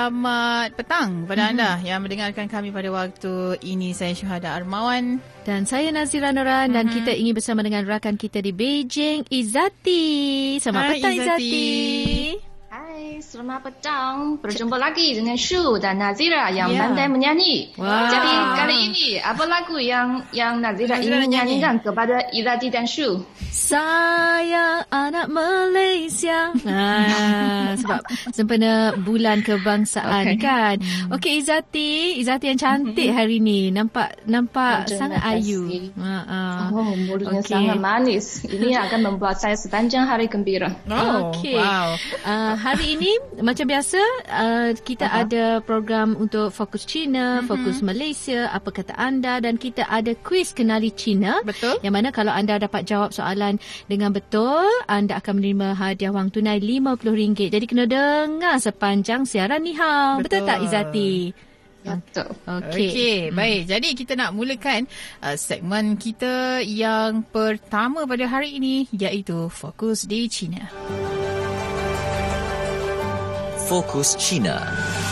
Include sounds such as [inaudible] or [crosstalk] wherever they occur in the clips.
Selamat petang pada Mhm. anda yang mendengarkan kami pada waktu ini. Saya Syuhada Armawan. Dan saya Nazira Noran dan kita ingin bersama dengan rakan kita di Beijing, Izati. Selamat Hai, petang Izati. Izzati. Selamat petang. Berjumpa lagi dengan Shu dan Nazira yang Ya. pandai menyanyi. Wah. Jadi kali ini apa lagu yang yang Nazira, Nazira ingin nyanyi. nyanyikan kepada Izati dan Shu? Saya anak Malaysia. [laughs] Ah, sebab sempena bulan kebangsaan Okey. kan. Okey Izati, Izati yang cantik hari ni. Nampak nampak Terima sangat kasih. ayu. Ha ah. Oh, mulutnya Okey. sangat manis. Ini akan membuat saya sepanjang hari gembira. Oh, Okey. wow. Uh, hari ini macam biasa uh, kita uh-huh. ada program untuk fokus China, uh-huh. fokus Malaysia, apa kata anda dan kita ada kuis kenali China. Betul. Yang mana kalau anda dapat jawab soalan dengan betul, anda akan menerima hadiah wang tunai RM50. Jadi kena dengar sepanjang siaran ni hao. Betul, Betul. tak Izati? Betul. Okey. Okey, baik. Jadi kita nak mulakan uh, segmen kita yang pertama pada hari ini iaitu Fokus di China. Fokus China.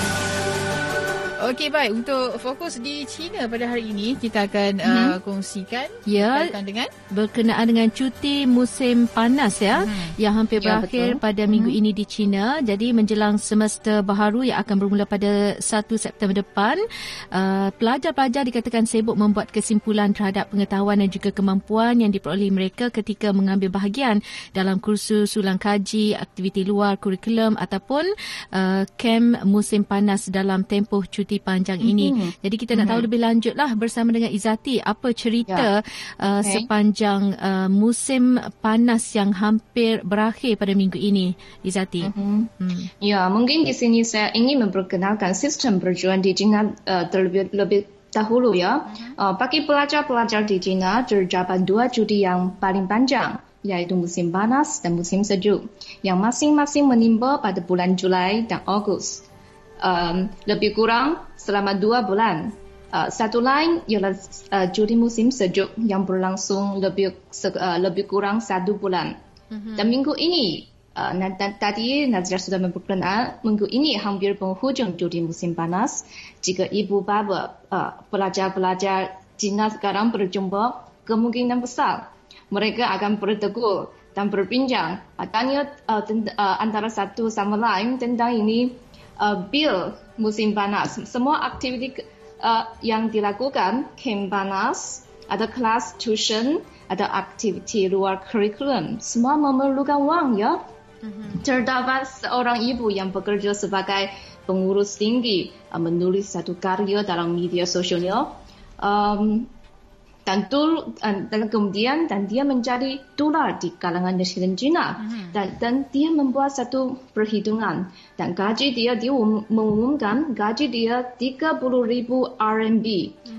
Okey, baik. Untuk fokus di China pada hari ini, kita akan uh, kongsikan Ya. berkaitan dengan berkenaan dengan cuti musim panas ya hmm. yang hampir Ya, berakhir betul. pada minggu ini di China. Jadi menjelang semester baharu yang akan bermula pada 1 September depan, uh, pelajar-pelajar dikatakan sibuk membuat kesimpulan terhadap pengetahuan dan juga kemampuan yang diperoleh mereka ketika mengambil bahagian dalam kursus ulang kaji, aktiviti luar kurikulum ataupun uh, kem musim panas dalam tempoh cuti panjang ini. Mhm. Jadi kita nak tahu lebih lanjut lah bersama dengan Izati apa cerita uh, Okay. sepanjang uh, musim panas yang hampir berakhir pada minggu ini, Izati. Hmm. Hmm. Ya, mungkin di sini saya ingin memperkenalkan sistem perjuangan di China uh, terlebih lebih dahulu ya. Uh, bagi pelajar-pelajar di China terdapat dua cuti yang paling panjang yaitu musim panas dan musim sejuk yang masing-masing menimba pada bulan Julai dan Ogos. Um, lebih kurang selama dua bulan. Uh, satu lain ialah uh, cuti musim sejuk yang berlangsung lebih se- uh, lebih kurang satu bulan. Dan minggu ini, uh, tadi Nazira sudah memperkenal, minggu ini hampir penghujung cuti musim panas. Jika ibu bapa uh, pelajar-pelajar Cina sekarang berjumpa, kemungkinan besar mereka akan bertegur dan berbincang uh, tanya uh, tent- uh, antara satu sama lain tentang ini uh, bil musim panas. Semua aktiviti uh, yang dilakukan, camp panas, ada kelas tuition, ada aktiviti luar kurikulum, semua memerlukan wang ya. Terdapat seorang ibu yang bekerja sebagai pengurus tinggi uh, menulis satu karya dalam media sosialnya. Um, dan, uh, dan kemudian dan dia menjadi tular di kalangan netizen Cina dan dan dia membuat satu perhitungan dan gaji dia dia um- mengumumkan gaji dia 30 ribu RMB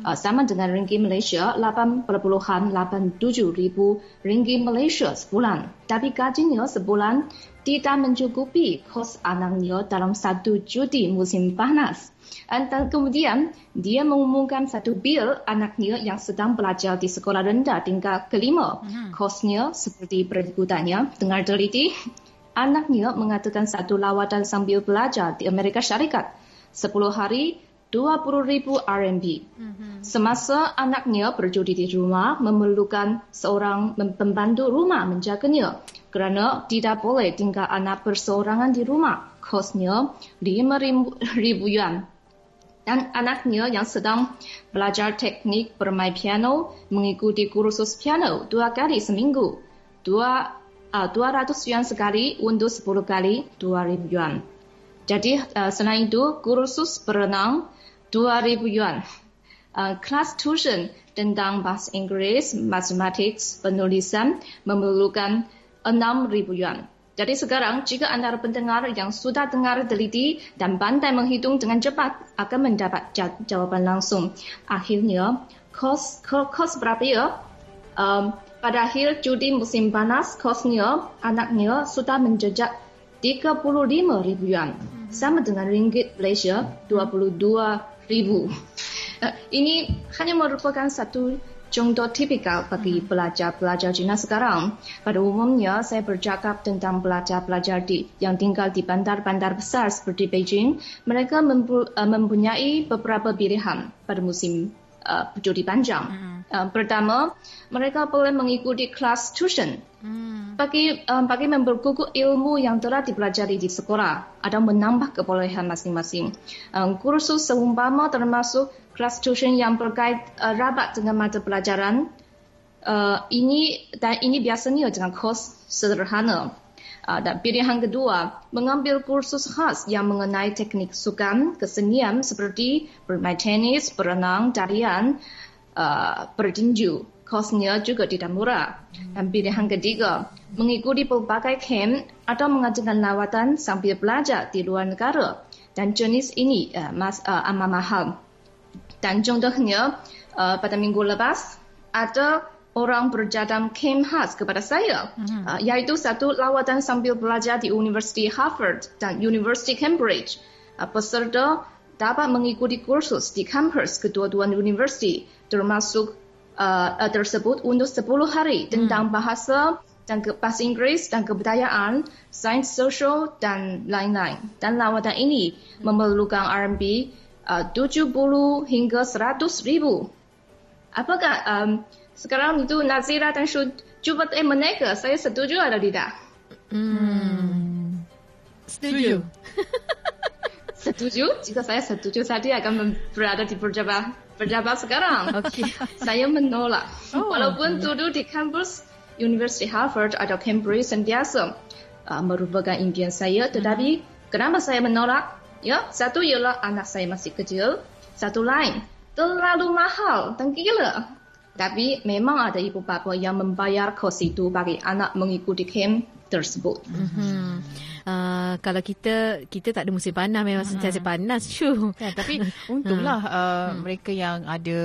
uh, sama dengan ringgit Malaysia 8,87 ribu ringgit Malaysia sebulan tapi gajinya sebulan tidak mencukupi kos anaknya dalam satu cuti musim panas. Dan kemudian dia mengumumkan satu bil anaknya yang sedang belajar di sekolah rendah tingkat kelima. Kosnya seperti berikutnya. Dengar teliti, anaknya mengatakan satu lawatan sambil belajar di Amerika Syarikat. 10 hari 20 ribu RMB. Semasa anaknya berjudi di rumah, memerlukan seorang pembantu rumah menjaganya kerana tidak boleh tinggal anak berseorangan di rumah. Kosnya 5 ribu yuan. Dan anaknya yang sedang belajar teknik bermain piano mengikuti kursus piano dua kali seminggu. Dua, uh, 200 yuan sekali untuk 10 kali 2000 yuan. Jadi uh, selain itu kursus berenang 2000 yuan. Uh, kelas tuition tentang bahasa Inggris, matematik, penulisan memerlukan 6000 yuan. Jadi sekarang, jika antara pendengar yang sudah dengar teliti dan pandai menghitung dengan cepat akan mendapat jawapan langsung. Akhirnya, kos, kos berapa ya? Um, pada akhir judi musim panas, kosnya anaknya sudah menjejak 35 ribu yuan. Sama dengan ringgit Malaysia 22 ribu. Uh, ini hanya merupakan satu contoh tipikal bagi pelajar-pelajar Cina sekarang. Pada umumnya, saya bercakap tentang pelajar-pelajar di, yang tinggal di bandar-bandar besar seperti Beijing. Mereka uh, mempunyai beberapa pilihan pada musim uh, judi panjang. Hmm. Uh, pertama, mereka boleh mengikuti kelas tuition hmm. bagi um, bagi memperkukuh ilmu yang telah dipelajari di sekolah atau menambah kebolehan masing-masing. Um, kursus seumpama termasuk kelas tuition yang berkait uh, rabat dengan mata pelajaran uh, ini dan ini biasanya dengan kos sederhana. Uh, dan pilihan kedua, mengambil kursus khas yang mengenai teknik sukan, kesenian seperti bermain tenis, berenang, tarian, uh, bertinju. Kosnya juga tidak murah. Dan pilihan ketiga, mengikuti pelbagai camp atau mengadakan lawatan sambil belajar di luar negara. Dan jenis ini uh, mas, uh, amat mahal. Dan contohnya, uh, pada minggu lepas, ada orang berjadam camp khas kepada saya, mm-hmm. uh, iaitu satu lawatan sambil belajar di University Harvard dan University Cambridge. Uh, peserta dapat mengikuti kursus di kampus kedua-dua universiti, termasuk uh, uh tersebut untuk 10 hari tentang mm. bahasa dan ke bahasa Inggeris dan kebudayaan, sains sosial dan lain-lain. Dan lawatan ini memerlukan RMB uh, 70 hingga 100 ribu. Apakah um, sekarang itu Nazira dan Shu cuba eh meneka? Saya setuju atau tidak? Hmm. Setuju. [laughs] setuju. Jika saya setuju, saya akan berada di pejabat pejabat sekarang. Okay. [laughs] saya menolak. Oh, Walaupun okay. duduk di kampus University Harvard atau Cambridge sentiasa uh, merupakan impian saya, tetapi hmm. kenapa saya menolak? Ya, satu ialah anak saya masih kecil, satu lain terlalu mahal dan gila. Tapi memang ada ibu bapa yang membayar kos itu bagi anak mengikuti camp tersebut. Mm-hmm. Uh, kalau kita kita tak ada musim panas memang mm-hmm. sentiasa panas cu. Kan, tapi untunglah [laughs] uh, mm. mereka yang ada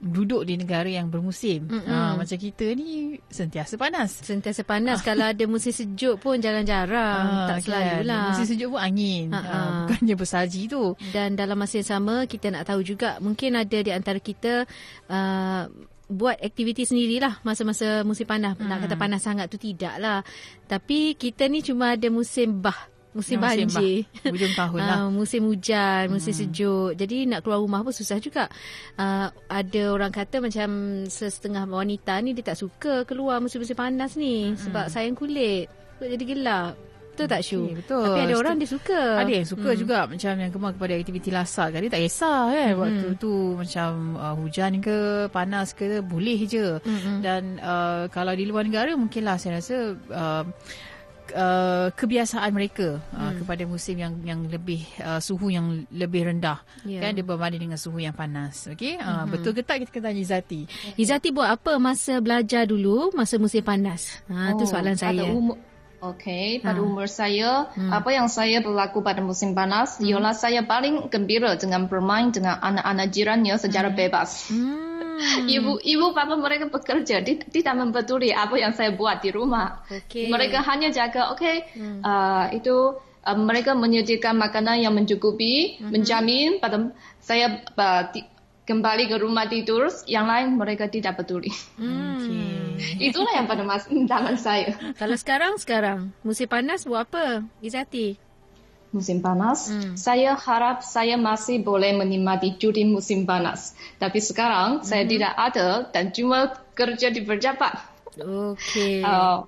duduk di negara yang bermusim. Mm-hmm. Ha, macam kita ni sentiasa panas. Sentiasa panas. Kalau ada musim sejuk pun jarang-jarang. Ha, tak selalu kan? lah. Musim sejuk pun angin. Ha, ha. bukannya bersalji tu. Dan dalam masa yang sama kita nak tahu juga mungkin ada di antara kita uh, buat aktiviti sendirilah masa-masa musim panas. Hmm. Nak kata panas sangat tu tidak lah. Tapi kita ni cuma ada musim bah musim ya, banjir. Bah, hujung tahun lah. Uh, [laughs] musim hujan, musim hmm. sejuk. Jadi nak keluar rumah pun susah juga. Uh, ada orang kata macam setengah wanita ni dia tak suka keluar musim-musim panas ni. Hmm. Sebab sayang kulit. Jadi gelap. Betul tak Syu? Okay, betul. Tapi ada orang dia suka. Ada yang suka hmm. juga macam yang kemar kepada aktiviti lasak kan. Dia tak kisah kan. Hmm. Waktu tu macam uh, hujan ke panas ke boleh je. Hmm. Dan uh, kalau di luar negara mungkinlah saya rasa... Uh, Uh, kebiasaan mereka uh, hmm. uh, kepada musim yang yang lebih uh, suhu yang lebih rendah. Yeah. kan dia berbanding dengan suhu yang panas. Okey? Uh, hmm. betul ke tak kita tanya Izati? Izati buat apa masa belajar dulu masa musim panas? Ha oh, tu soalan saya. Umur Okey, pada ha. umur saya, hmm. apa yang saya berlaku pada musim panas, hmm. ialah saya paling gembira dengan bermain dengan anak-anak jirannya secara hmm. bebas. Hmm. [laughs] Ibu ibu bapa mereka bekerja, tidak mempeduli apa yang saya buat di rumah. Okay. Mereka hanya jaga, okey, hmm. uh, itu uh, mereka menyediakan makanan yang mencukupi, hmm. menjamin pada saya uh, kembali ke rumah tidur, yang lain mereka tidak peduli. Hmm. Okay. [laughs] Itulah yang pada mas [laughs] zaman saya. [laughs] Kalau sekarang, sekarang musim panas buat apa, Izati? musim panas. Hmm. Saya harap saya masih boleh menikmati cuti musim panas. Tapi sekarang hmm. saya tidak ada dan cuma kerja di pejabat. Okey. Uh,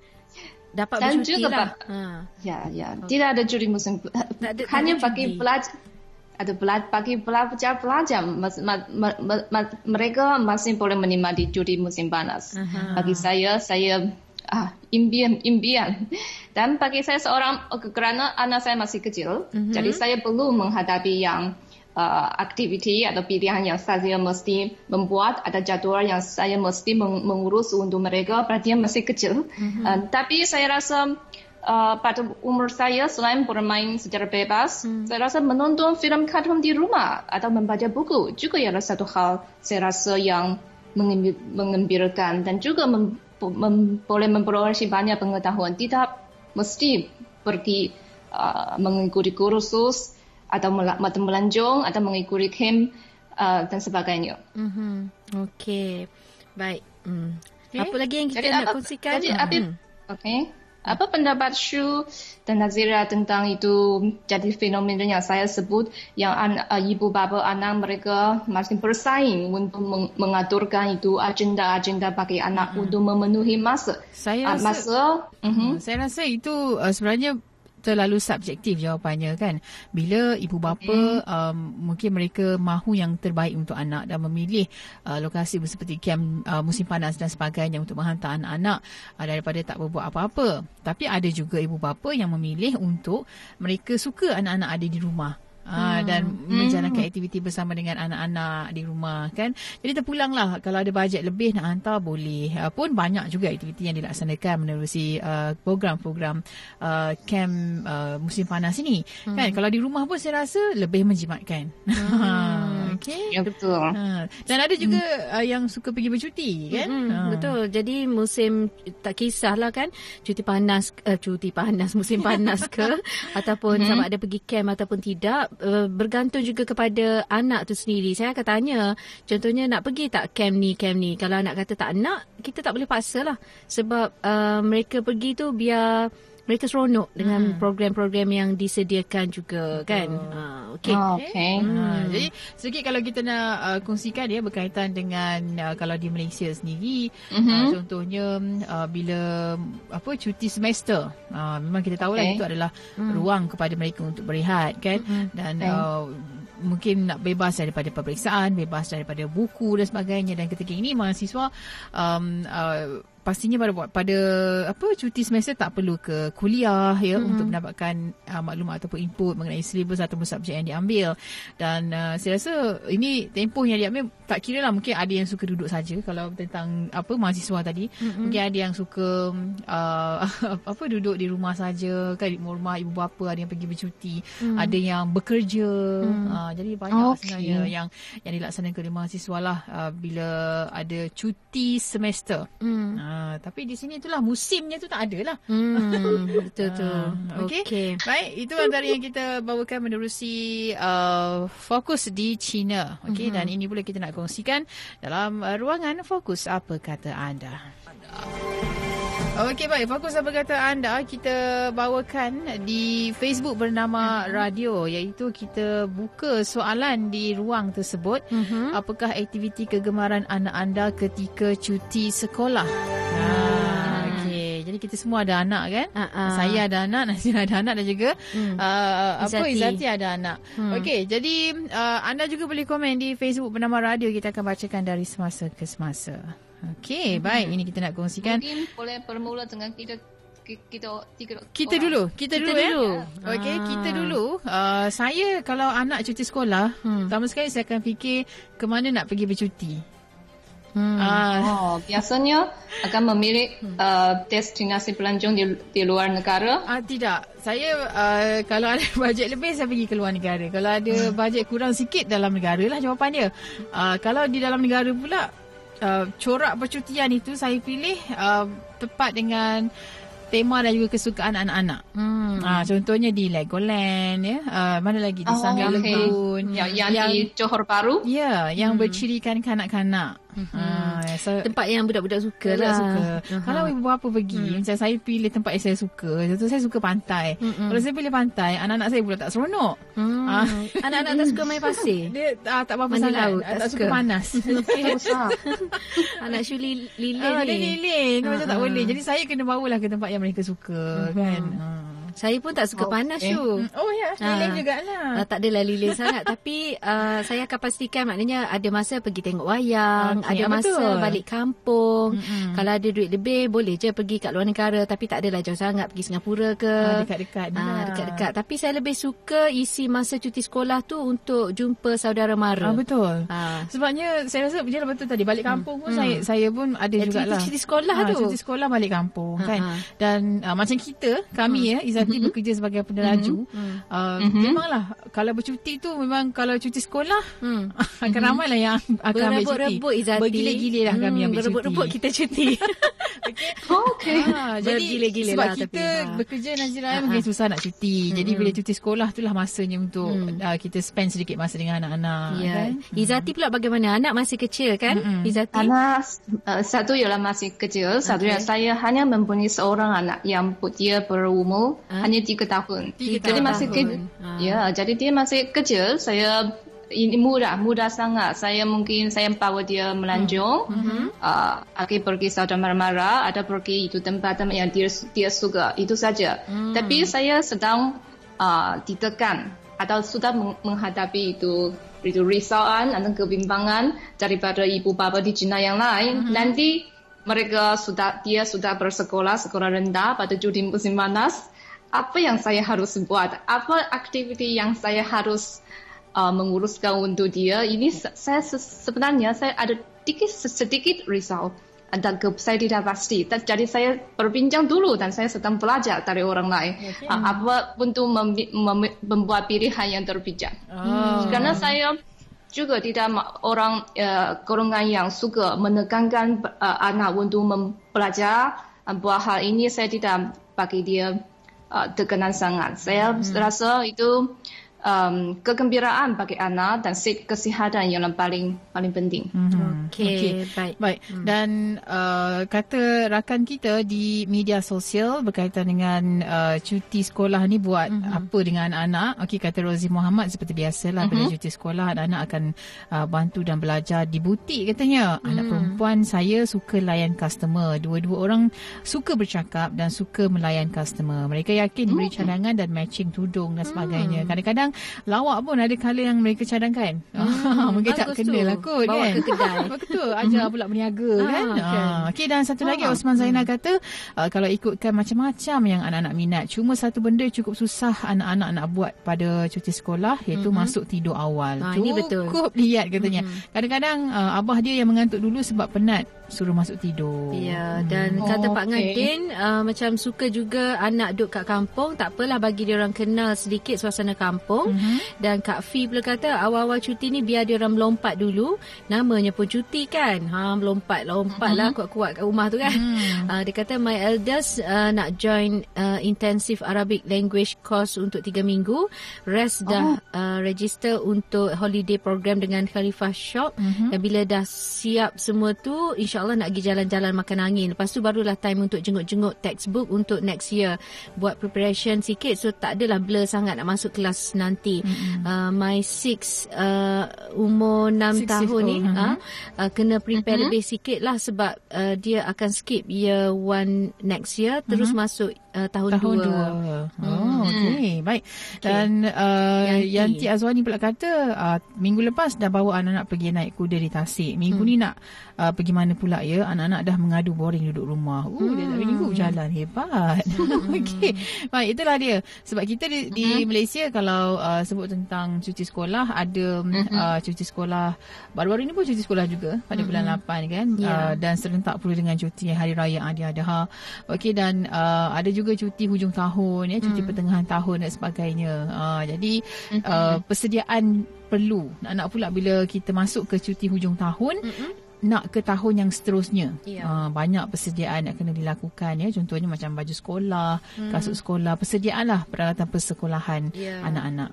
Dapat dan juga lah. Ha. Ya, ya. Okay. Tidak ada cuti musim. Ada, hanya bagi pelajar ada pelajar bagi pelajar pelajar mas, ma, ma, ma, mereka masih boleh menikmati cuti musim panas. Uh-huh. Bagi saya, saya ah, impian impian dan bagi saya seorang kerana anak saya masih kecil mm-hmm. jadi saya perlu menghadapi yang uh, aktiviti atau pilihan yang saya mesti membuat ada jadual yang saya mesti meng- mengurus untuk mereka berarti masih kecil mm-hmm. uh, tapi saya rasa uh, pada umur saya selain bermain secara bebas, hmm. saya rasa menonton filem kartun di rumah atau membaca buku juga ialah satu hal saya rasa yang mengembirakan dan juga mem, mem, boleh memperoleh banyak pengetahuan. Tidak mesti pergi uh, mengikuti kursus atau mata melanjong atau mengikuti camp uh, dan sebagainya. Mm-hmm. Okey, baik. Mm. Okay. Apa lagi yang kita jadi, nak kongsikan? Jadi, mm-hmm. okay. Apa pendapat Shu dan Nazira tentang itu jadi fenomena yang saya sebut yang an, uh, ibu bapa anak mereka masih bersaing untuk meng, mengaturkan itu agenda-agenda bagi anak hmm. untuk memenuhi masa. Saya uh, rasa, masa, uh-huh. saya rasa itu uh, sebenarnya terlalu subjektif jawapannya kan? Bila ibu bapa okay. um, mungkin mereka mahu yang terbaik untuk anak dan memilih uh, lokasi seperti kem uh, musim panas dan sebagainya untuk menghantar anak-anak uh, daripada tak berbuat apa-apa. Tapi ada juga ibu bapa yang memilih untuk mereka suka anak-anak ada di rumah Ha, dan hmm. menjalankan aktiviti bersama dengan anak-anak di rumah kan. Jadi terpulanglah kalau ada bajet lebih nak hantar boleh. Uh, pun banyak juga aktiviti yang dilaksanakan menerusi uh, program-program uh, camp uh, musim panas ini. Hmm. Kan kalau di rumah pun saya rasa lebih menjimatkan. Hmm. [laughs] okay. Ya betul. Ha. Dan ada juga hmm. uh, yang suka pergi bercuti kan. Hmm. Ha. Betul. Jadi musim tak kisahlah kan cuti panas uh, cuti panas musim panas ke [laughs] ataupun hmm. sama ada pergi camp ataupun tidak uh, bergantung juga kepada anak tu sendiri. Saya akan tanya, contohnya nak pergi tak camp ni, camp ni. Kalau anak kata tak nak, kita tak boleh paksa lah. Sebab uh, mereka pergi tu biar mereka seronok dengan hmm. program-program yang disediakan juga Betul. kan. Ha okey. Oh, okay. Hmm. Ha, jadi sedikit kalau kita nak uh, kongsikan dia berkaitan dengan uh, kalau di Malaysia sendiri mm-hmm. uh, contohnya uh, bila apa cuti semester. Uh, memang kita tahu lah okay. itu adalah mm. ruang kepada mereka untuk berehat kan mm-hmm. dan okay. uh, mungkin nak bebas daripada peperiksaan, bebas daripada buku dan sebagainya dan ketika ini mahasiswa um, uh, pastinya pada pada apa cuti semester tak perlu ke kuliah ya mm-hmm. untuk mendapatkan uh, maklumat ataupun input mengenai silibus ataupun subjek yang diambil dan uh, saya rasa ini tempoh yang diambil tak kira lah mungkin ada yang suka duduk saja kalau tentang apa mahasiswa tadi mm-hmm. mungkin ada yang suka uh, [laughs] apa duduk di rumah saja kan di rumah ibu bapa ada yang pergi bercuti mm. ada yang bekerja mm. uh, jadi banyak okay. sebenarnya yang yang dilaksanakan oleh mahasiswa lah uh, bila ada cuti semester mm. uh, Ah, tapi di sini itulah musimnya tu tak ada lah. Hmm, [laughs] betul tu. Uh, okay. okay. Baik, itu antara yang kita bawakan menerusi uh, fokus di China. Okay, uh-huh. dan ini pula kita nak kongsikan dalam uh, ruangan fokus apa kata anda. Okey baik, fokus apa kata anda kita bawakan di Facebook bernama Radio iaitu kita buka soalan di ruang tersebut. Uh-huh. Apakah aktiviti kegemaran anak anda ketika cuti sekolah? Jadi kita semua ada anak kan? Uh-uh. Saya ada anak, [laughs] Nasir ada anak dan juga hmm. uh, apa Izati ada anak. Hmm. Okey, jadi uh, anda juga boleh komen di Facebook bernama Radio kita akan bacakan dari semasa ke semasa. Okey, hmm. baik. Ini kita nak kongsikan. Mungkin boleh bermula dengan kita kita tiga kita dulu kita, kita dulu, dulu. Ya? okey ah. kita dulu uh, saya kalau anak cuti sekolah hmm. pertama sekali saya akan fikir ke mana nak pergi bercuti Hmm. Uh, oh, biasanya akan memilih uh, destinasi pelancong di, di luar negara? Uh, tidak. Saya uh, kalau ada [laughs] bajet lebih saya pergi ke luar negara. Kalau ada hmm. bajet kurang sikit dalam negara lah jawapannya. Uh, kalau di dalam negara pula uh, corak percutian itu saya pilih uh, tepat dengan tema dan juga kesukaan anak-anak. Hmm. Uh, contohnya di Legoland ya. Uh, mana lagi di oh, Sanggar okay. Lagoon. Yang, yang, yang di Johor Bahru. Ya, yang hmm. bercirikan kanak-kanak. Mm-hmm. Ha, so, tempat yang budak-budak suka lah. Suka. Uh-huh. Kalau ibu bapa pergi, mm. macam saya pilih tempat yang saya suka. Contoh saya suka pantai. Mm-mm. Kalau saya pilih pantai, anak-anak saya pula tak seronok. Mm. Ha. Anak-anak tak suka main pasir? [laughs] Dia ah, tak apa-apa sangat. Laut, tak, tak suka. suka panas. [laughs] [laughs] Anak Syu li, lilin ah, ni. Dia lilin. Uh-huh. Macam tak boleh. Jadi saya kena bawa lah ke tempat yang mereka suka. Uh-huh. kan. Uh. Saya pun tak suka Oh, panas eh. tu. Mm, Oh ya, lilin Ah. jugalah. Uh, tak adalah lilin [laughs] sangat tapi uh, saya akan pastikan maknanya ada masa pergi tengok wayang, Okey, ada ah, masa betul. balik kampung. Kalau ada duit lebih boleh je pergi kat luar negara tapi tak adalah jauh sangat pergi Singapura ke. Ah, dekat-dekat Ah, lah. dekat-dekat. Tapi saya lebih suka isi masa cuti sekolah tu untuk jumpa saudara mara. Ah, betul. Ah. Sebabnya saya rasa je betul tadi balik kampung pun saya saya pun ada Aktiviti jugalah. cuti sekolah Ah, tu. Cuti sekolah balik kampung Ha, kan. ha. Dan uh, macam kita kami ya Izati bekerja sebagai peneraju. Uh, memanglah kalau bercuti tu memang kalau cuti sekolah Hmm. [laughs] akan ramai lah yang [laughs] akan ambil cuti. Berebut-rebut Izati. Bergila-gila lah kami Hmm, ambil cuti. Berebut-rebut kita cuti. [laughs] Oh, okay. Ha, jadi Bergila-gila sebab lah kita tapi, ha. bekerja Nazira Ha, mungkin ha. susah nak cuti. Jadi bila cuti sekolah tu lah masanya untuk uh, kita spend sedikit masa dengan anak-anak ya. kan. Izati pula bagaimana? Anak masih kecil kan? Izati. Anak uh, satu ialah masih kecil, satu Okey. yang saya hanya mempunyai seorang anak yang dia berumur Ah. hanya tiga tahun. Tiga jadi masih tahun. ke, Ah. ya, jadi dia masih kecil. Saya ini muda, muda sangat. Saya mungkin saya bawa dia melanjung, uh, akan pergi saudara mara-mara, ada pergi itu tempat yang dia dia suka. Itu saja. Tapi saya sedang uh, ditekan atau sudah meng- menghadapi itu itu risauan atau kebimbangan daripada ibu bapa di China yang lain. Nanti mereka sudah dia sudah bersekolah sekolah rendah pada cuti musim panas. Apa yang saya harus buat? Apa aktiviti yang saya harus uh, menguruskan untuk dia? Ini saya se- sebenarnya saya ada sedikit sedikit risau dan ke, saya tidak pasti. Dan, jadi saya berbincang dulu dan saya sedang belajar dari orang lain. Uh, apa untuk mem- mem- membuat pilihan yang terbijak. Oh. Karena saya juga tidak orang uh, golongan yang suka menekankan uh, anak untuk mempelajar. Uh, buat hal ini saya tidak bagi dia uh, tekanan sangat. Saya rasa itu um, kegembiraan bagi anak dan kesihatan yang paling paling penting. Mhm. Okey, baik. Baik. Dan uh, kata rakan kita di media sosial berkaitan dengan uh, cuti sekolah ni buat mm-hmm. apa dengan anak-anak. Okey kata Rozi Muhammad seperti biasalah mm-hmm. bila cuti sekolah anak-anak akan uh, bantu dan belajar di butik katanya. Mm. Anak perempuan saya suka layan customer. Dua-dua orang suka bercakap dan suka melayan customer. Mereka yakin diberi cadangan dan matching tudung dan sebagainya. Kadang-kadang lawak pun ada kala yang mereka cadangkan. [laughs] Mungkin tak kena lah kot Bawa kan. ke kedai. [laughs] Betul. Ajar pula berniaga Ah, kan. kan. Ah, Okey dan satu lagi Ah. Osman Zainal kata uh, kalau ikutkan macam-macam yang anak-anak minat. Cuma satu benda cukup susah anak-anak nak buat pada cuti sekolah iaitu masuk tidur awal. Ah, ini betul. Cukup lihat katanya. Kadang-kadang uh, abah dia yang mengantuk dulu sebab penat suruh masuk tidur. Ya, dan Oh, kata Pak okey. Ngadin uh, macam suka juga anak duduk kat kampung, tak apalah bagi dia orang kenal sedikit suasana kampung. Mhm. Dan Kak Fi pula kata awal-awal cuti ni biar dia orang melompat dulu. Namanya pun cuti kan. Ha melompat lompat lah kuat-kuat kat rumah tu kan. Mhm. Uh, dia kata my eldest uh, nak join uh, intensive Arabic language course untuk 3 minggu. Rest dah uh, register untuk holiday program dengan Khalifah Shop. Dan bila dah siap semua tu insyaAllah nak pergi jalan-jalan makan angin. Lepas tu barulah time untuk jenguk-jenguk textbook untuk next year. Buat preparation sikit so tak adalah blur sangat nak masuk kelas nanti. Uh, my six uh, umur 6 Six tahun years ni old, uh, uh, kena prepare lebih sikit lah sebab uh, dia akan skip year one next year terus masuk uh, tahun, Tahun dua. dua. Oh, okey. Baik. Dan uh, Yanti. Yanti Azwani pula kata uh, minggu lepas dah bawa anak-anak pergi naik kuda di Tasik. Minggu Hmm. ni nak uh, pergi mana pula ya? Anak-anak dah mengadu boring duduk rumah. Uh, dia tak minggu jalan. Hebat. [laughs] okey. Baik, itulah dia. Sebab kita di, di Hmm. Malaysia kalau uh, sebut tentang cuti sekolah, ada uh, cuti sekolah. Baru-baru ni pun cuti sekolah juga pada bulan 8 kan. Ya. Uh, dan serentak pula dengan cuti Hari Raya Adiadaha. Okey dan uh, ada juga cuti hujung tahun ya, cuti Hmm. pertengahan tahun dan sebagainya. Uh, jadi uh, persediaan perlu. Nak-nak pula bila kita masuk ke cuti hujung tahun nak ke tahun yang seterusnya. Ya. Uh, banyak persediaan yang kena dilakukan ya. Contohnya macam baju sekolah, kasut sekolah, persediaan lah peralatan persekolahan Ya. anak-anak.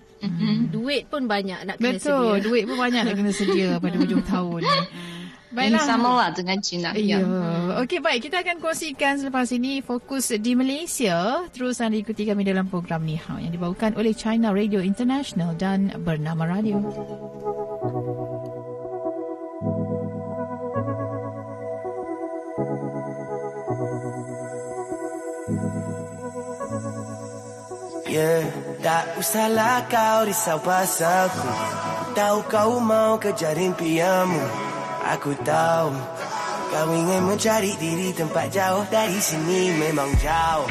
Duit pun banyak nak kena Betul, sedia. duit pun banyak nak kena sedia pada [laughs] hujung tahun. Ini sama lah dengan China. Ya. Ya. Okey baik kita akan kongsikan selepas ini fokus di Malaysia terus anda ikuti kami dalam program Ni Hao yang dibawakan oleh China Radio International dan Bernama Radio. Yeah, tak usahlah kau risau pasalku Tahu kau mau kejar impianmu Aku tahu Kau ingin mencari diri tempat jauh dari sini memang jauh.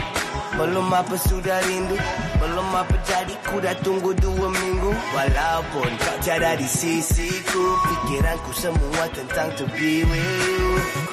Belum apa sudah rindu Belum apa jadi ku dah tunggu dua minggu. Walaupun kau tiada di sisiku Pikiranku semua tentang to be with you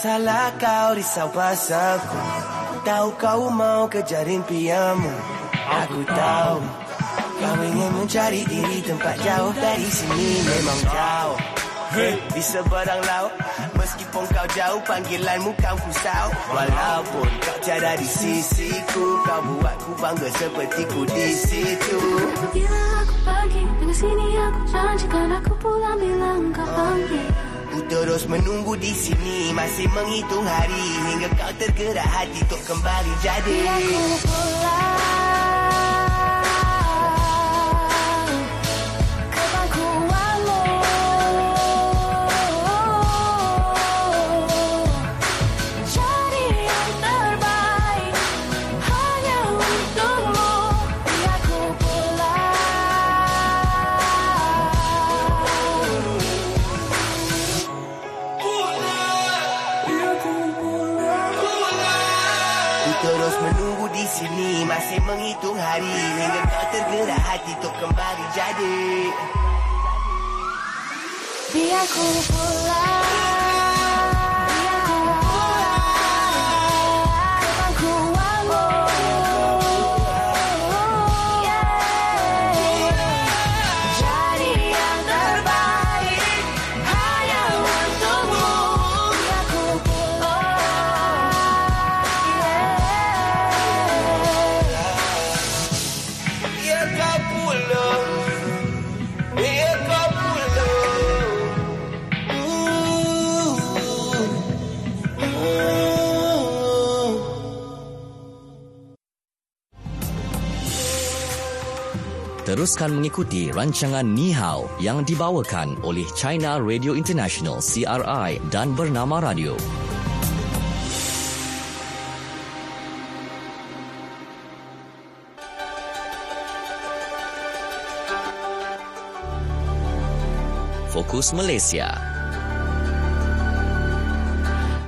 tak usahlah kau risau pasalku Tahu kau mau kejar impianmu. Aku tahu Kau ingin mencari diri tempat jauh dari sini memang Hey, di seberang laut Meskipun kau jauh panggilanmu kau kusau. Walaupun kau tiada di sisiku Kau buatku bangga seperti ku di situ. Bila aku pergi Dengan sini aku janjikan aku pulang Bilang kau panggil Ku terus menunggu di sini. Masih menghitung hari Hingga kau tergerak hati untuk kembali jadi. Biar ku pulang hari. Hingga kau tergerak hati untuk kembali jadi. Biar ku pulang Teruskan mengikuti rancangan Ni Hao yang dibawakan oleh China Radio International CRI dan Bernama Radio. Fokus Malaysia.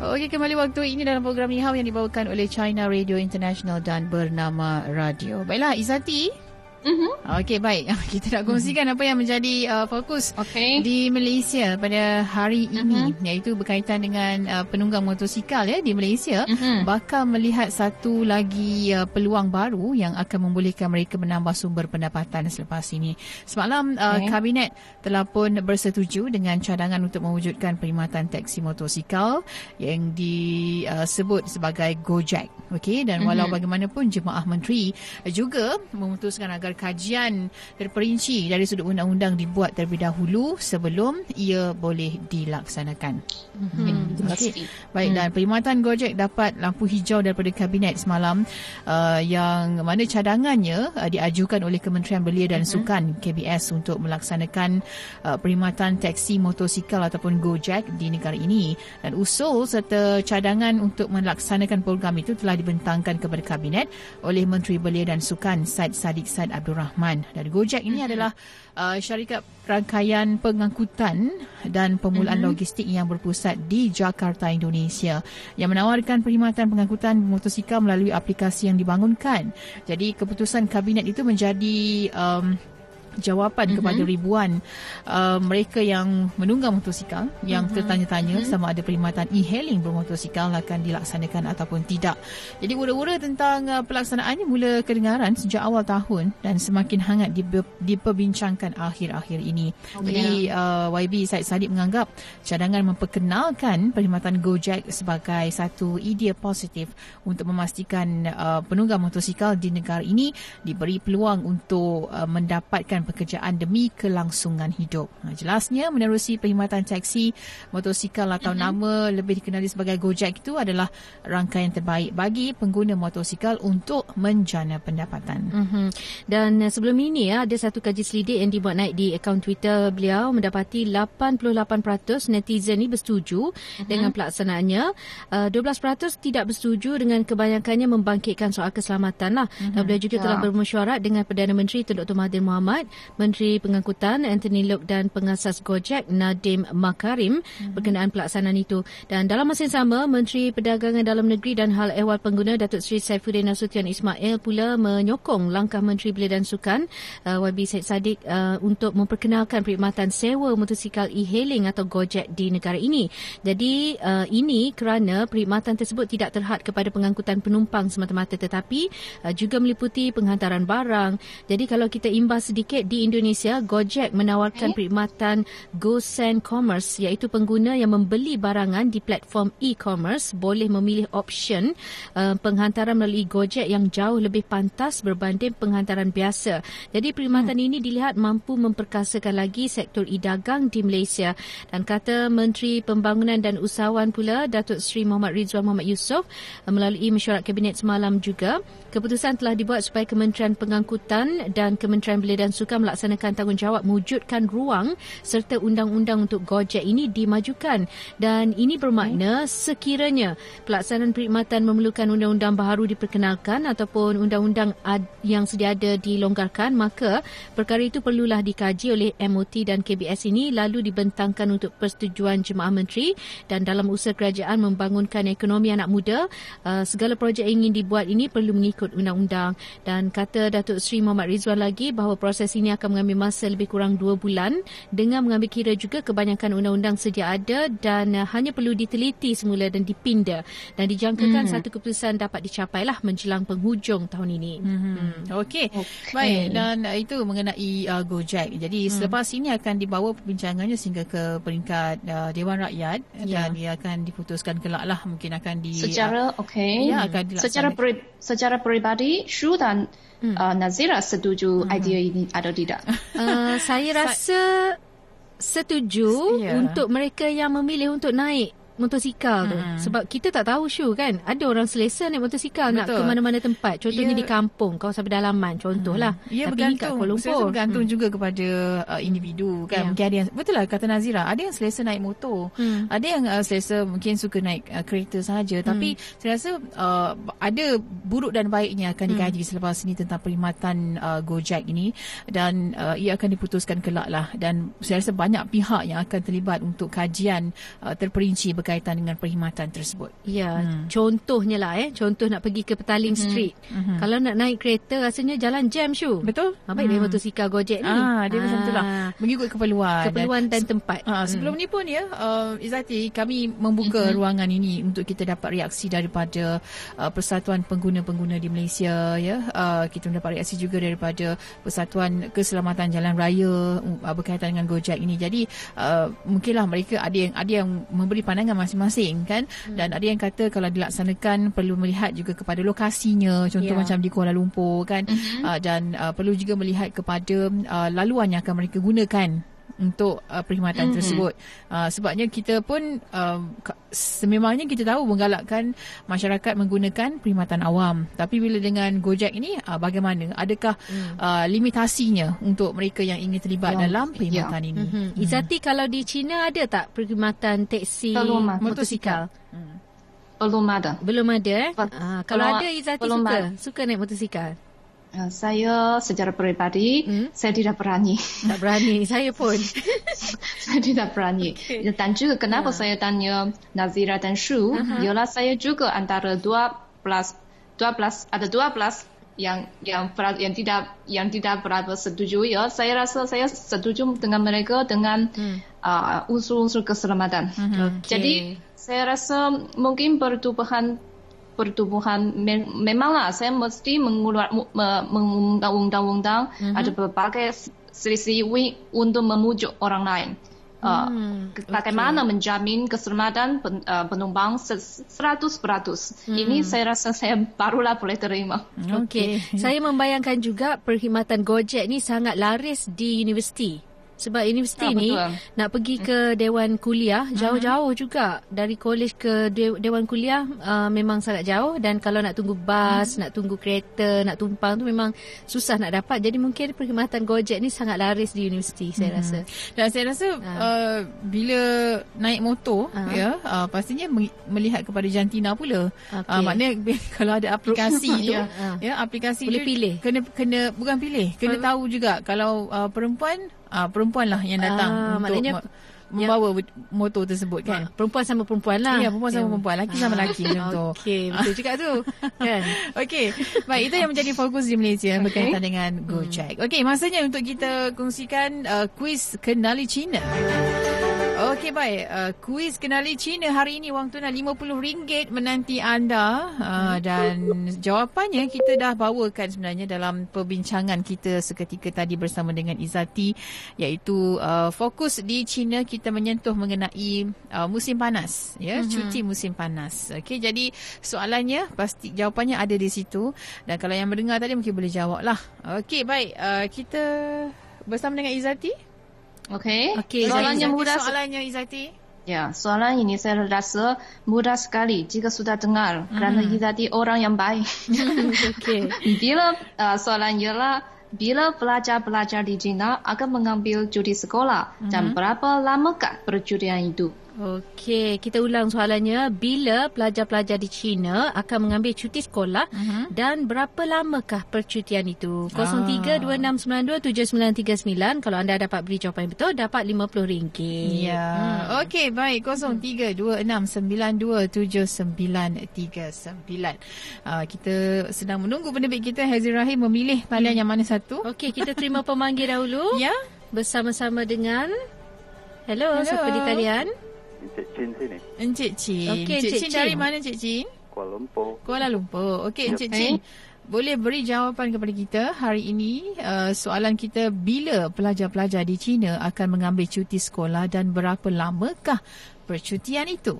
Okey, kembali waktu ini dalam program Ni Hao yang dibawakan oleh China Radio International dan Bernama Radio. Baiklah, Izati. Mhm. Okey, baik. [laughs] Kita nak kongsikan apa yang menjadi uh, fokus Okey. di Malaysia pada hari ini uh-huh. iaitu berkaitan dengan uh, penunggang motosikal ya di Malaysia Mhm. bakal melihat satu lagi uh, peluang baru yang akan membolehkan mereka menambah sumber pendapatan selepas ini. Semalam uh, Okey. kabinet telah pun bersetuju dengan cadangan untuk mewujudkan perkhidmatan teksi motosikal yang disebut sebagai Gojek. Okey dan walau Mhm. bagaimanapun jemaah menteri juga memutuskan agar kajian terperinci dari sudut undang-undang dibuat terlebih dahulu sebelum ia boleh dilaksanakan. Hmm, pasti. Baik dan perkhidmatan Gojek dapat lampu hijau daripada kabinet semalam uh, yang mana cadangannya uh, diajukan oleh Kementerian Belia dan Sukan KBS untuk melaksanakan uh, perkhidmatan teksi motosikal ataupun Gojek di negara ini. Dan usul serta cadangan untuk melaksanakan program itu telah dibentangkan kepada kabinet oleh Menteri Belia dan Sukan Said Sadiq Said Abdul Rahman dan Gojek ini adalah uh, syarikat rangkaian pengangkutan dan pemulaan Mhm. logistik yang berpusat di Jakarta, Indonesia yang menawarkan perkhidmatan pengangkutan motosikal melalui aplikasi yang dibangunkan. Jadi keputusan kabinet itu menjadi um, jawapan mm-hmm. kepada ribuan uh, mereka yang menunggang motosikal yang mm-hmm. tertanya-tanya mm-hmm. sama ada perkhidmatan e-hailing bermotosikal akan dilaksanakan ataupun tidak. Jadi ura-ura tentang uh, pelaksanaannya mula kedengaran sejak awal tahun dan semakin hangat diperbincangkan akhir-akhir ini. Oh, Jadi yeah. uh, YB Said Sadiq menganggap cadangan memperkenalkan perkhidmatan Gojek sebagai satu idea positif untuk memastikan uh, penunggang motosikal di negara ini diberi peluang untuk uh, mendapatkan pekerjaan demi kelangsungan hidup. Ha, jelasnya menerusi perkhidmatan taksi motosikal atau mm-hmm. nama lebih dikenali sebagai Gojek itu adalah rangkaian terbaik bagi pengguna motosikal untuk menjana pendapatan. Mm-hmm. Dan uh, sebelum ini ya ada satu kaji selidik yang dibuat naik di akaun Twitter beliau mendapati 88% netizen ni bersetuju mm-hmm. dengan pelaksanaannya. Uh, 12% tidak bersetuju dengan kebanyakannya membangkitkan soal keselamatan lah. Mm-hmm. Dan beliau juga ya. telah bermesyuarat dengan Perdana Menteri Tun Dr. Mahathir Mohamad Menteri Pengangkutan Anthony Lok dan pengasas Gojek Nadim Makarim hmm. berkenaan pelaksanaan itu. Dan dalam masa yang sama, Menteri Perdagangan Dalam Negeri dan Hal Ehwal Pengguna Datuk Seri Saifuddin Nasution Ismail pula menyokong langkah Menteri Belia dan Sukan uh, YB Syed Saddiq uh, untuk memperkenalkan perkhidmatan sewa motosikal e-hailing atau Gojek di negara ini. Jadi uh, ini kerana perkhidmatan tersebut tidak terhad kepada pengangkutan penumpang semata-mata tetapi uh, juga meliputi penghantaran barang. Jadi kalau kita imbas sedikit di Indonesia, Gojek menawarkan perkhidmatan GoSend Commerce iaitu pengguna yang membeli barangan di platform e-commerce boleh memilih option uh, penghantaran melalui Gojek yang jauh lebih pantas berbanding penghantaran biasa. Jadi perkhidmatan hmm. ini dilihat mampu memperkasakan lagi sektor e-dagang di Malaysia dan kata Menteri Pembangunan dan Usahawan pula Datuk Seri Muhammad Rizwan Muhammad Yusof uh, melalui mesyuarat kabinet semalam juga keputusan telah dibuat supaya Kementerian Pengangkutan dan Kementerian Belia dan suka melaksanakan tanggungjawab mewujudkan ruang serta undang-undang untuk Gojek ini dimajukan. Dan ini bermakna sekiranya pelaksanaan perkhidmatan memerlukan undang-undang baharu diperkenalkan ataupun undang-undang yang sedia ada dilonggarkan maka perkara itu perlulah dikaji oleh MOT dan KBS ini lalu dibentangkan untuk persetujuan jemaah menteri dan dalam usaha kerajaan membangunkan ekonomi anak muda uh, segala projek yang ingin dibuat ini perlu mengikut undang-undang. Dan kata Datuk Seri Muhammad Rizwan lagi bahawa proses proses ini akan mengambil masa lebih kurang dua bulan dengan mengambil kira juga kebanyakan undang-undang sedia ada dan uh, hanya perlu diteliti semula dan dipinda dan dijangkakan mm-hmm. satu keputusan dapat dicapailah menjelang penghujung tahun ini. Mm-hmm. Mm. Okey. Okay. Baik dan uh, itu mengenai uh, Gojek. Jadi mm. selepas ini akan dibawa perbincangannya sehingga ke peringkat uh, Dewan Rakyat yeah. dan ia akan diputuskan kelak lah mungkin akan di secara uh, okey. Ya akan secara peri, secara peribadi Shu dan hmm. uh, Nazira setuju hmm. idea ini atau tidak? Uh, [laughs] saya rasa setuju yeah. untuk mereka yang memilih untuk naik motosikal tu hmm. sebab kita tak tahu Syu kan ada orang selesa naik motosikal Betul. nak ke mana-mana tempat contohnya ya. di kampung kawasan pedalaman contohlah hmm. ya, tapi bergantung Kuala Lumpur bergantung hmm. juga kepada uh, individu kan ya. mungkin ada yang betul lah kata Nazira ada yang selesa naik motor hmm. ada yang uh, selesa mungkin suka naik uh, kereta sahaja hmm. tapi saya rasa uh, ada buruk dan baiknya akan hmm. dikaji hmm. selepas ini tentang perkhidmatan uh, Gojek ini dan uh, ia akan diputuskan kelak lah dan saya rasa banyak pihak yang akan terlibat untuk kajian uh, terperinci berkaitan dengan perkhidmatan tersebut. Ya, hmm. contohnya lah eh, contoh nak pergi ke Petaling hmm. Street. Hmm. Kalau nak naik kereta rasanya jalan jam Syu. Betul. Ha, baik hmm. dia motosikal Gojek ni. Ah, dia ah. macam itulah. Mengikut keperluan. Keperluan dan, dan tempat. Ah, sebelum hmm. ni pun ya, uh, Izzati, kami membuka hmm. ruangan ini untuk kita dapat reaksi daripada uh, Persatuan Pengguna-Pengguna di Malaysia ya. Uh, kita mendapat reaksi juga daripada Persatuan Keselamatan Jalan Raya uh, berkaitan dengan Gojek ini. Jadi uh, mungkinlah mereka ada yang ada yang memberi pandangan pandangan masing-masing kan hmm. dan ada yang kata kalau dilaksanakan perlu melihat juga kepada lokasinya contoh yeah. macam di Kuala Lumpur kan hmm. uh, dan uh, perlu juga melihat kepada uh, laluan yang akan mereka gunakan untuk uh, perkhidmatan mm-hmm. tersebut. Uh, sebabnya kita pun uh, sememangnya kita tahu menggalakkan masyarakat menggunakan perkhidmatan awam. Tapi bila dengan Gojek ini uh, bagaimana? Adakah mm. uh, limitasinya untuk mereka yang ingin terlibat yeah. dalam perkhidmatan yeah. ini? Mm-hmm. Mm. Izati kalau di China ada tak perkhidmatan teksi motosikal? motosikal? Belum ada. Belum ada eh? Uh, kalau ada Izati suka ada. suka naik motosikal. Uh, saya secara peribadi hmm? saya tidak berani. Tak berani, saya pun. [laughs] saya tidak berani. Okay. Dan juga kenapa uh. saya tanya Nazira dan Shu, uh-huh. ialah saya juga antara 12 12 ada 12 yang yang pra- yang tidak yang tidak berapa setuju ya saya rasa saya setuju dengan mereka dengan uh, unsur-unsur keselamatan. Okey. Jadi saya rasa mungkin pertubuhan pertubuhan me- memanglah saya mesti mengeluar mu- me- mengundang undang-undang ada berbagai selisih wi- untuk memujuk orang lain. Uh, ke- bagaimana menjamin keselamatan pen, uh, penumpang se- 100%. Ini saya rasa saya barulah boleh terima. Okey. Saya membayangkan juga perkhidmatan Gojek ni sangat laris di universiti. Sebab universiti Ya, ni betul. nak pergi ke dewan kuliah jauh-jauh juga dari kolej ke de- dewan kuliah uh, memang sangat jauh dan kalau nak tunggu bas, nak tunggu kereta, nak tumpang tu memang susah nak dapat. Jadi mungkin perkhidmatan Gojek ni sangat laris di universiti saya rasa. Dan saya rasa uh, bila naik motor Ah. ya uh, pastinya me- melihat kepada jantina pula. Okey. Uh, maknanya [laughs] kalau ada aplikasi tu Ya. ya aplikasi Boleh tu pilih. Kena kena bukan pilih, kena tahu juga kalau uh, perempuan uh, perempuan lah yang datang Ah, untuk maknanya me- membawa motor tersebut kan. Perempuan sama perempuan lah. Ya, perempuan sama perempuan, laki sama lelaki macam tu. Okey, betul juga tu. kan? [laughs] Okey, baik itu yang menjadi fokus di Malaysia okay. berkaitan dengan Gojek. Okey, masanya untuk kita kongsikan uh, kuis kenali Cina. Okey baik, uh, kuis kenali Cina hari ini wang tunai RM50 menanti anda uh, dan jawapannya kita dah bawakan sebenarnya dalam perbincangan kita seketika tadi bersama dengan Izati iaitu uh, fokus di China kita menyentuh mengenai uh, musim panas ya mm-hmm. cuti musim panas. Okey jadi soalannya pasti jawapannya ada di situ dan kalau yang mendengar tadi mungkin boleh jawab lah. Okey baik uh, kita bersama dengan Izati. Okey. Okey, Soalannya Izati, mudah. Soalannya Izati. Ya, soalan ini saya rasa mudah sekali jika sudah dengar kerana Izati orang yang baik. [laughs] Okey. bila uh, soalan ialah bila pelajar-pelajar di China akan mengambil cuti sekolah dan berapa lamakah percutian itu? Okey, kita ulang soalannya. Bila pelajar-pelajar di China akan mengambil cuti sekolah uh-huh. dan berapa lamakah percutian itu? 0326927939 kalau anda dapat beri jawapan yang betul dapat RM50. Ya. Hmm. Okey, baik. 0326927939. Uh, kita sedang menunggu penerbit kita Hazir Rahim memilih talian yang mana satu. Okey, kita terima pemanggil dahulu. [laughs] Ya. Bersama-sama dengan Hello, Hello. siapa di talian? Encik Chin sini, Encik Chin. Okey, Encik Encik Chin dari mana Encik Chin? Kuala Lumpur. Kuala Lumpur. Okey, Encik Okey. Chin. Boleh beri jawapan kepada kita hari ini uh, soalan kita bila pelajar-pelajar di China akan mengambil cuti sekolah dan berapa lamakah percutian itu?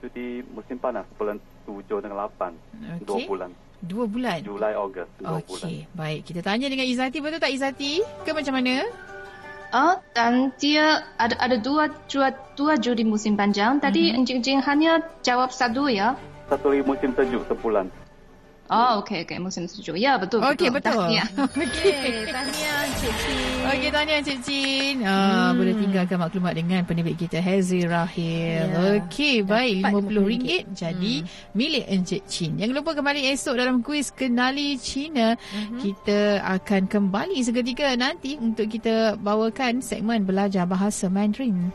Cuti musim panas bulan 7 dan 8. Dua Okey. bulan. Dua bulan. Julai, Ogos. Dua bulan. Okey, baik. Kita tanya dengan Izati. Betul tak Izati? Ke macam mana? Oh, dan dia ada ada dua dua dua cuti musim panjang. Tadi Encik Jing hanya jawab satu ya. Satu musim sejuk sebulan. Oh, okey okey musim sejuk. Ya betul Okey, betul. betul. [laughs] Ya. Okey, tahniah Encik Chin. Okey, tanya Encik Chin. Ah, Boleh tinggalkan maklumat dengan penerbit kita, Hazi Rahil. Ya. Okey, baik. Dapat RM50 jadi milik Encik Chin. Jangan lupa kembali esok dalam kuis Kenali Cina. Kita akan kembali seketika nanti untuk kita bawakan segmen belajar bahasa Mandarin.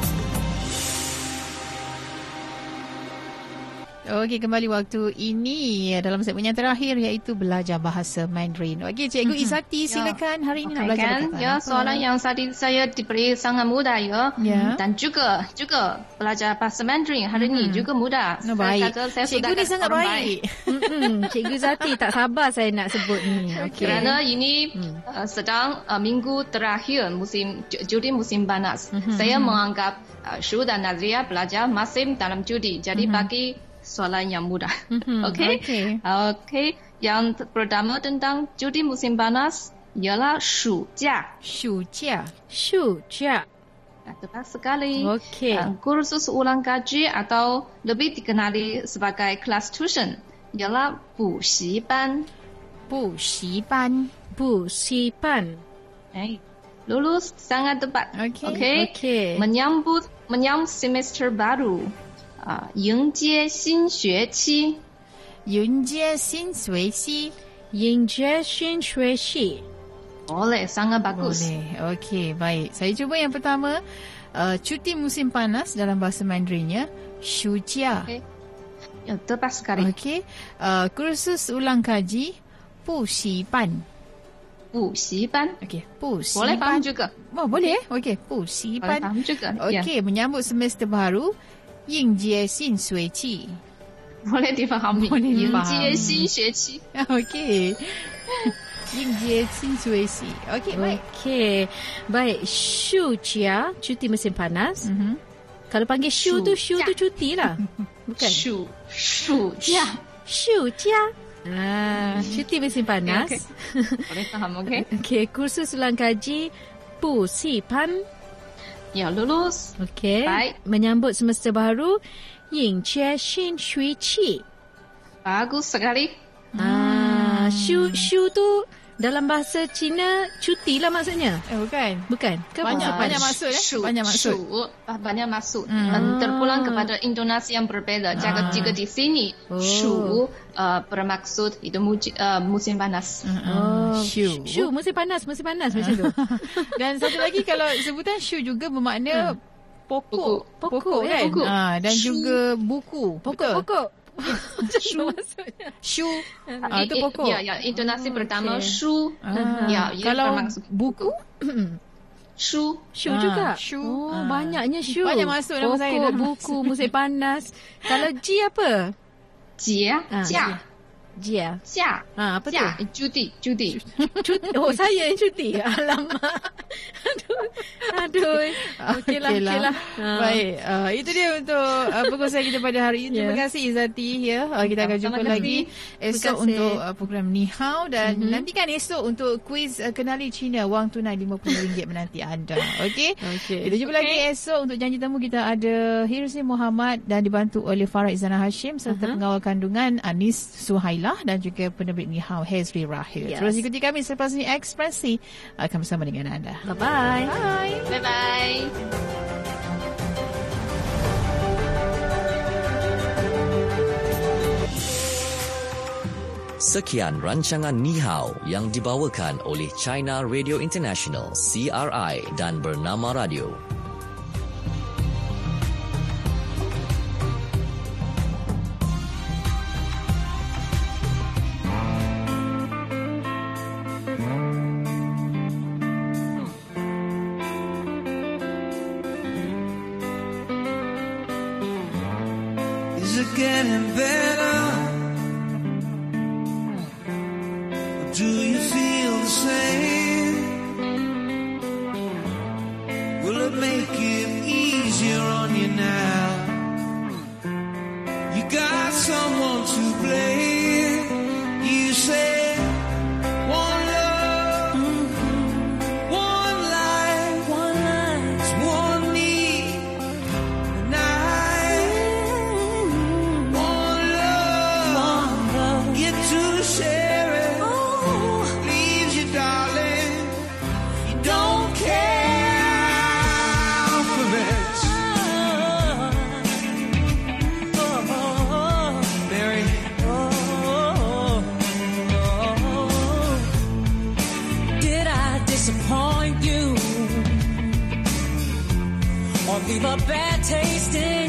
Okey, kembali waktu ini dalam segmen yang terakhir iaitu belajar bahasa Mandarin. Okey, Cikgu Izati silakan hari ini nak Okey belajar kan? Ya, soalan yang tadi saya diberi sangat mudah ya. Ya. Dan juga juga belajar bahasa Mandarin hari ini juga mudah. No, Saya baik. kata saya Cikgu sudah ni sangat baik. [laughs] Mm-mm, Cikgu Zati tak sabar saya nak sebut ni. [laughs] Okey. Kerana ini uh, sedang uh, minggu terakhir musim ju- judi musim panas. Saya menganggap uh, Shu dan Nazria belajar masih dalam judi. Jadi bagi soalan yang mudah. [laughs] Okey. okey. Okey. Yang pertama tentang judi musim panas ialah 暑假. 暑假 Shu Jia. Ah, Tepat sekali. Okey. Uh, kursus ulang kaji atau lebih dikenali sebagai kelas tuition ialah 补习班.补习班。Bu Si Pan. Eh, lulus sangat tepat. Okey. Okey. Okey. Menyambut menyambut semester baru. Uh, 迎接新学期。迎接新学期。 Ying Jie Xin Shui Xi. Boleh, sangat bagus. Boleh. Okey, baik. Saya cuba yang pertama. Uh, cuti musim panas dalam bahasa Mandarinnya. Shujia. Okey. Ya, tepat sekali. Okey. Uh, kursus ulang kaji. Pusipan. Pusipan. Okey. Pusipan. Boleh faham juga. Oh, boleh eh? Okey. Boleh Pusipan. faham juga. Ya. Okey, menyambut semester baru. Yingjie Xin Sui Qi. Boleh difahami. Boleh difahami. 迎接新学期。 Okey. Yingjie Xin Sui Qi. Okey, baik. Okey. Baik, shu jia, cuti musim panas. Mhm. Kalau panggil shu tu, shu Jia. tu cuti lah. Bukan. 暑暑假。 Shu jia. Ah, cuti musim panas. Okey, Boleh faham, okey? [laughs] Okey, kursus ulang kaji Bu Si Pan. Ya, lulus. Okey. Baik. Menyambut semester baru Ying Jie Xin Shui Qi. Bagus sekali. Ah, shu shu tu dalam bahasa Cina cuti lah maksudnya. Eh, bukan. Bukan. Ke Banyak, apa? banyak maksud eh. Shu, Banyak maksud. Shu, ah, banyak maksud. Hmm. Hmm. Terpulang kepada intonasi yang berbeza. Jika, jika di sini, Oh. shu uh, bermaksud itu muji, uh, musim panas. Oh, Shu. Shu musim panas, musim panas macam tu. [laughs] Dan satu lagi kalau sebutan shu juga bermakna pokok. Buku. Pokok, kan? buku. Ah, dan juga buku. Betul? Pokok-pokok. Shu. Shu. Ah, itu I- i- pokok. Ya, ya. Intonasi pertama, okey. shu. Ah. Ya, ia Kalau buku, [clears throat] shu. Shu Ah, juga. shu. Oh, Ah. banyaknya shu. Banyak masuk nama Pokok, saya dalam buku, [laughs] musim panas. Kalau Ji apa? Jie, Ah, jia, Jia. xia, Ah, apa tu? jia, cuti, cuti. Cuti. Oh, saya yang cuti. Alamak. Aduh. Aduh. Okeylah, Okeylah. okeylah. Ah. Baik, uh, itu dia untuk uh, perkongsian kita pada hari ini. Terima Ya. kasih Izzati ya. Uh, kita akan jumpa lagi esok untuk uh, program Ni Hao dan Mhm. nantikan esok untuk kuis uh, kenali Cina wang tunai RM50 menanti anda. Okey. Okey. Kita jumpa lagi esok untuk janji temu kita ada Hirzi Muhammad dan dibantu oleh Farah Izana Hashim serta Aha. pengawal kandungan Anis Suhailah dan juga penerbit Ni Hao Hezri Rahil. Yes. Terus ikuti kami selepas ini Ekspresi akan bersama dengan anda. Bye-bye. Bye. Bye-bye. Sekian rancangan Ni Hao yang dibawakan oleh China Radio International CRI dan Bernama Radio. tasting.